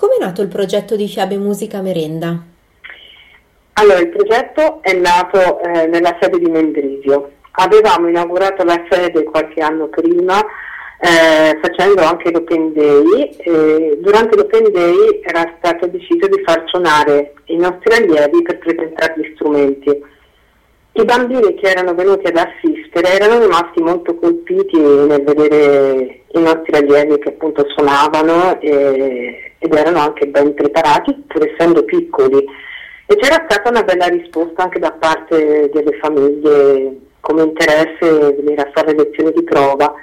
Come è nato il progetto di Fiabe Musica Merenda? Allora, il progetto è nato eh, nella sede di Mendrisio. Avevamo inaugurato la sede qualche anno prima eh, facendo anche l'Open Day. Eh, durante l'Open Day era stato deciso di far suonare i nostri allievi per presentare gli strumenti. I bambini che erano venuti ad assistere erano rimasti molto colpiti nel vedere i nostri allievi che appunto suonavano e, ed erano anche ben preparati pur essendo piccoli e c'era stata una bella risposta anche da parte delle famiglie come interesse venire a fare lezioni di prova.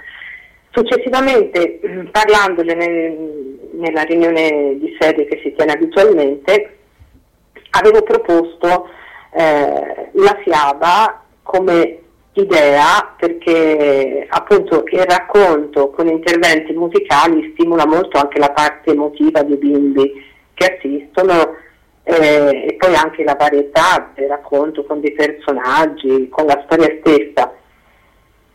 Successivamente, parlandole nel, nella riunione di sede che si tiene abitualmente, avevo proposto eh, la fiaba come idea perché appunto il racconto con interventi musicali stimola molto anche la parte emotiva dei bimbi che assistono eh, e poi anche la varietà del racconto con dei personaggi, con la storia stessa,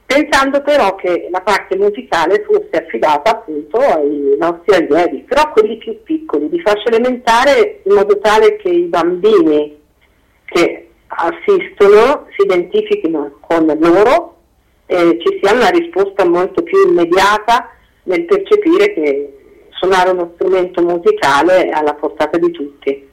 pensando però che la parte musicale fosse affidata appunto ai nostri allievi, però quelli più piccoli, di fascia elementare, in modo tale che i bambini che assistono si identifichino con loro e ci sia una risposta molto più immediata nel percepire che suonare uno strumento musicale è alla portata di tutti.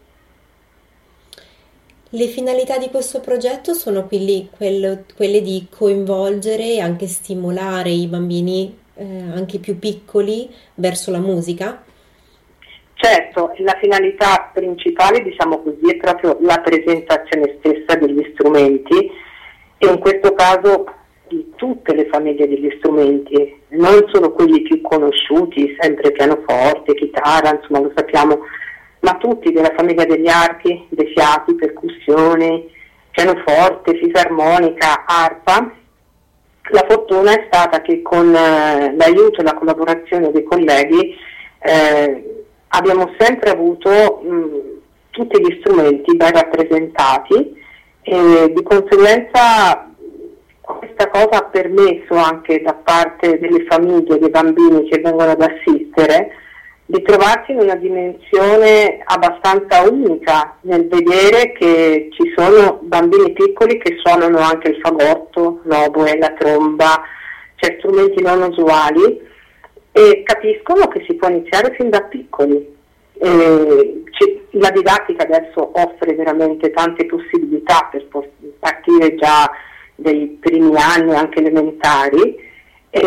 Le finalità di questo progetto sono quelli, quello, quelle di coinvolgere e anche stimolare i bambini eh, anche più piccoli verso la musica? Certo, la finalità principale, diciamo così, è proprio la presentazione stessa degli strumenti e in questo caso di tutte le famiglie degli strumenti, non solo quelli più conosciuti, sempre pianoforte, chitarra, insomma lo sappiamo, ma tutti della famiglia degli archi, dei fiati, percussioni, pianoforte, fisarmonica, arpa. La fortuna è stata che con eh, l'aiuto e la collaborazione dei colleghi eh, abbiamo sempre avuto mh, tutti gli strumenti ben rappresentati e di conseguenza questa cosa ha permesso anche da parte delle famiglie, dei bambini che vengono ad assistere, di trovarsi in una dimensione abbastanza unica nel vedere che ci sono bambini piccoli che suonano anche il fagotto, l'oboe, la tromba, cioè strumenti non usuali e capiscono che si può iniziare fin da piccoli. Eh, la didattica adesso offre veramente tante possibilità per partire già dai primi anni anche elementari e,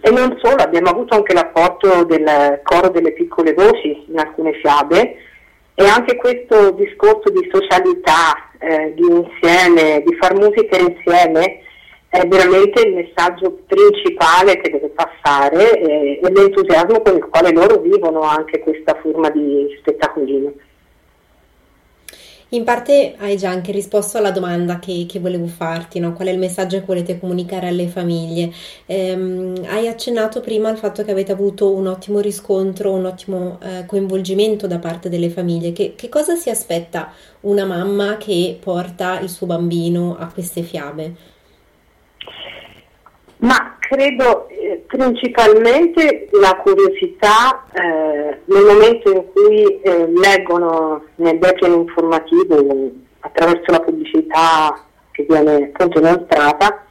e, non solo, abbiamo avuto anche l'apporto del coro delle piccole voci in alcune fiabe e anche questo discorso di socialità, eh, di insieme, di far musica insieme è veramente il messaggio principale che deve passare e, e l'entusiasmo con il quale loro vivono anche questa forma di spettacolino. In parte hai già anche risposto alla domanda che, che volevo farti, no? qual è il messaggio che volete comunicare alle famiglie. Ehm, hai accennato prima al fatto che avete avuto un ottimo riscontro, un ottimo eh, coinvolgimento da parte delle famiglie. Che, che cosa si aspetta una mamma che porta il suo bambino a queste fiabe? Ma credo eh, principalmente la curiosità eh, nel momento in cui eh, leggono nel backend informativo attraverso la pubblicità che viene appunto mostrata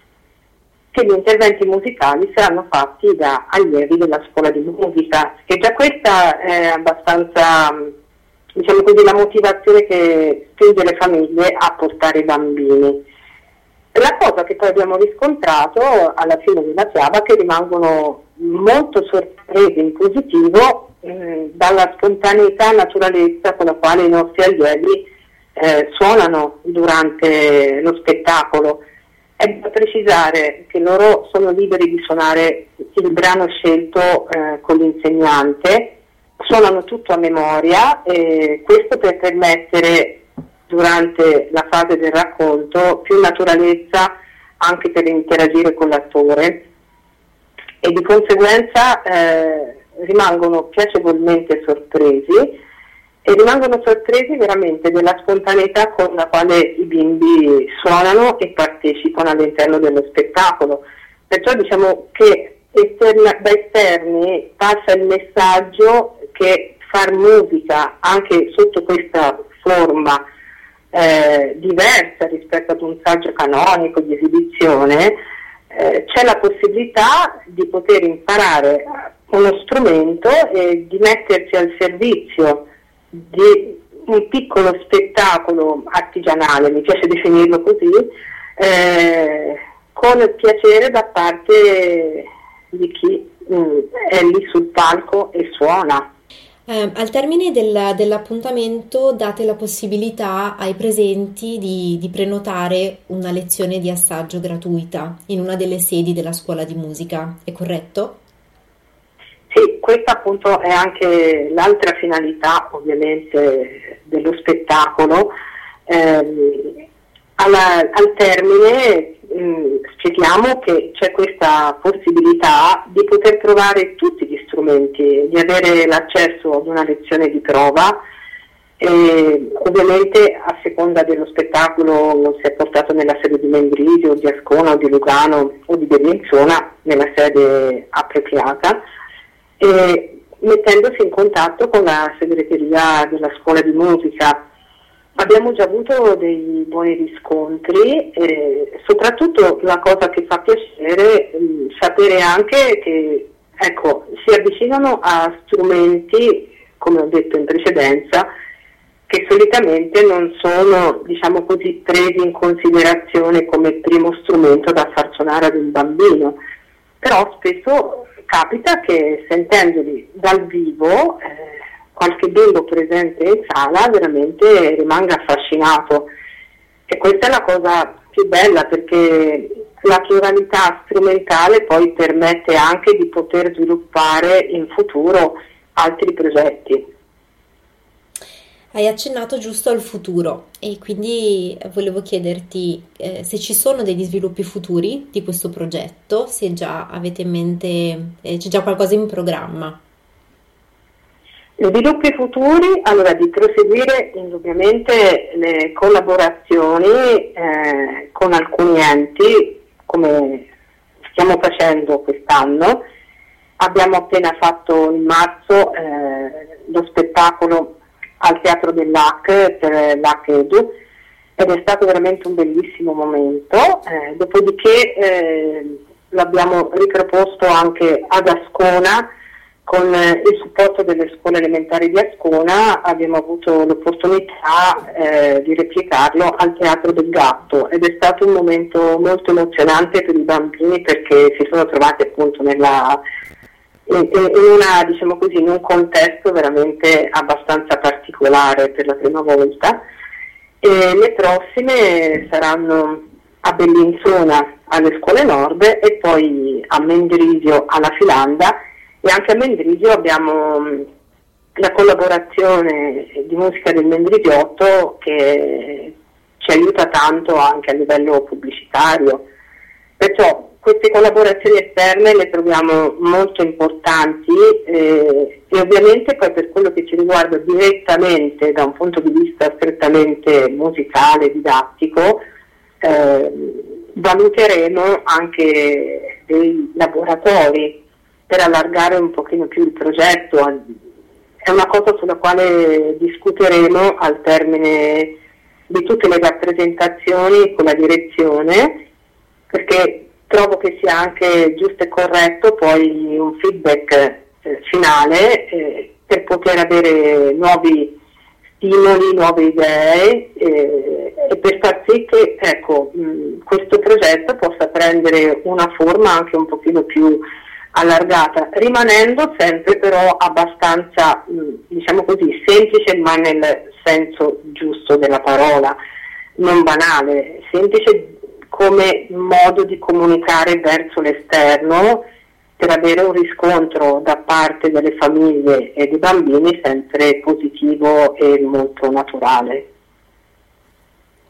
che gli interventi musicali saranno fatti da allievi della scuola di musica, che già questa è abbastanza, diciamo così, la motivazione che spinge le famiglie a portare i bambini. La cosa che poi abbiamo riscontrato alla fine della fiaba è che rimangono molto sorpresi in positivo eh, dalla spontaneità e naturalezza con la quale i nostri allievi eh, suonano durante lo spettacolo. È da precisare che loro sono liberi di suonare il brano scelto eh, con l'insegnante, suonano tutto a memoria e questo per permettere durante la fase del racconto più naturalezza anche per interagire con l'attore e di conseguenza eh, rimangono piacevolmente sorpresi e rimangono sorpresi veramente della spontaneità con la quale i bimbi suonano e partecipano all'interno dello spettacolo. Perciò diciamo che esterna, da esterni passa il messaggio che far musica anche sotto questa forma eh, diversa rispetto ad un saggio canonico di esibizione, eh, c'è la possibilità di poter imparare uno strumento e di mettersi al servizio di un piccolo spettacolo artigianale, mi piace definirlo così, eh, con piacere da parte di chi mh, mm, è lì sul palco e suona. Eh, al termine del, dell'appuntamento date la possibilità ai presenti di, di, prenotare una lezione di assaggio gratuita in una delle sedi della scuola di musica, è corretto? Sì, questa appunto è anche l'altra finalità ovviamente dello spettacolo. Eh, alla, al termine mh, mm, spieghiamo che c'è questa possibilità di poter provare tutti gli strumenti, di avere l'accesso ad una lezione di prova. E ovviamente a seconda dello spettacolo non si è portato nella sede di Mendrisio, di Ascona o di Lugano o di Bellinzona, nella sede appropriata, e mettendosi in contatto con la segreteria della scuola di musica Abbiamo già avuto dei buoni riscontri, eh, soprattutto la cosa che fa piacere mh, mm, sapere anche che ecco, si avvicinano a strumenti, come ho detto in precedenza, che solitamente non sono diciamo così, presi in considerazione come primo strumento da far suonare ad un bambino, però spesso capita che sentendoli dal vivo eh, qualche bimbo presente in sala veramente rimanga affascinato. E questa è la cosa più bella perché la pluralità strumentale poi permette anche di poter sviluppare in futuro altri progetti. Hai accennato giusto al futuro e quindi volevo chiederti eh, se ci sono degli sviluppi futuri di questo progetto, se già avete in mente, eh, c'è già qualcosa in programma. Sviluppi futuri, allora di proseguire indubbiamente le collaborazioni eh, con alcuni enti, come stiamo facendo quest'anno. Abbiamo appena fatto in marzo eh, lo spettacolo al Teatro dell'AC per l'AC Edu ed è stato veramente un bellissimo momento. Eh, dopodiché eh, l'abbiamo riproposto anche ad Ascona con eh, il supporto delle scuole elementari di Ascona abbiamo avuto l'opportunità eh, di replicarlo al Teatro del Gatto ed è stato un momento molto emozionante per i bambini perché si sono trovati appunto nella, in, una, diciamo così, in un contesto veramente abbastanza particolare per la prima volta. E le prossime saranno a Bellinzona alle scuole nord e poi a Mendrisio alla Filanda e anche a Mendrisio abbiamo mm, la collaborazione di musica del Mendrisiotto che ci aiuta tanto anche a livello pubblicitario. Perciò queste collaborazioni esterne le troviamo molto importanti eh, e ovviamente poi per quello che ci riguarda direttamente da un punto di vista strettamente musicale, didattico, eh, valuteremo anche dei laboratori per allargare un pochino più il progetto. È una cosa sulla quale discuteremo al termine di tutte le rappresentazioni con la direzione, perché trovo che sia anche giusto e corretto poi un feedback eh, finale eh, per poter avere nuovi stimoli, nuove idee eh, e per far sì che ecco, mh, questo progetto possa prendere una forma anche un pochino più allargata, rimanendo sempre però abbastanza, diciamo così, semplice ma nel senso giusto della parola, non banale, semplice come modo di comunicare verso l'esterno per avere un riscontro da parte delle famiglie e dei bambini sempre positivo e molto naturale.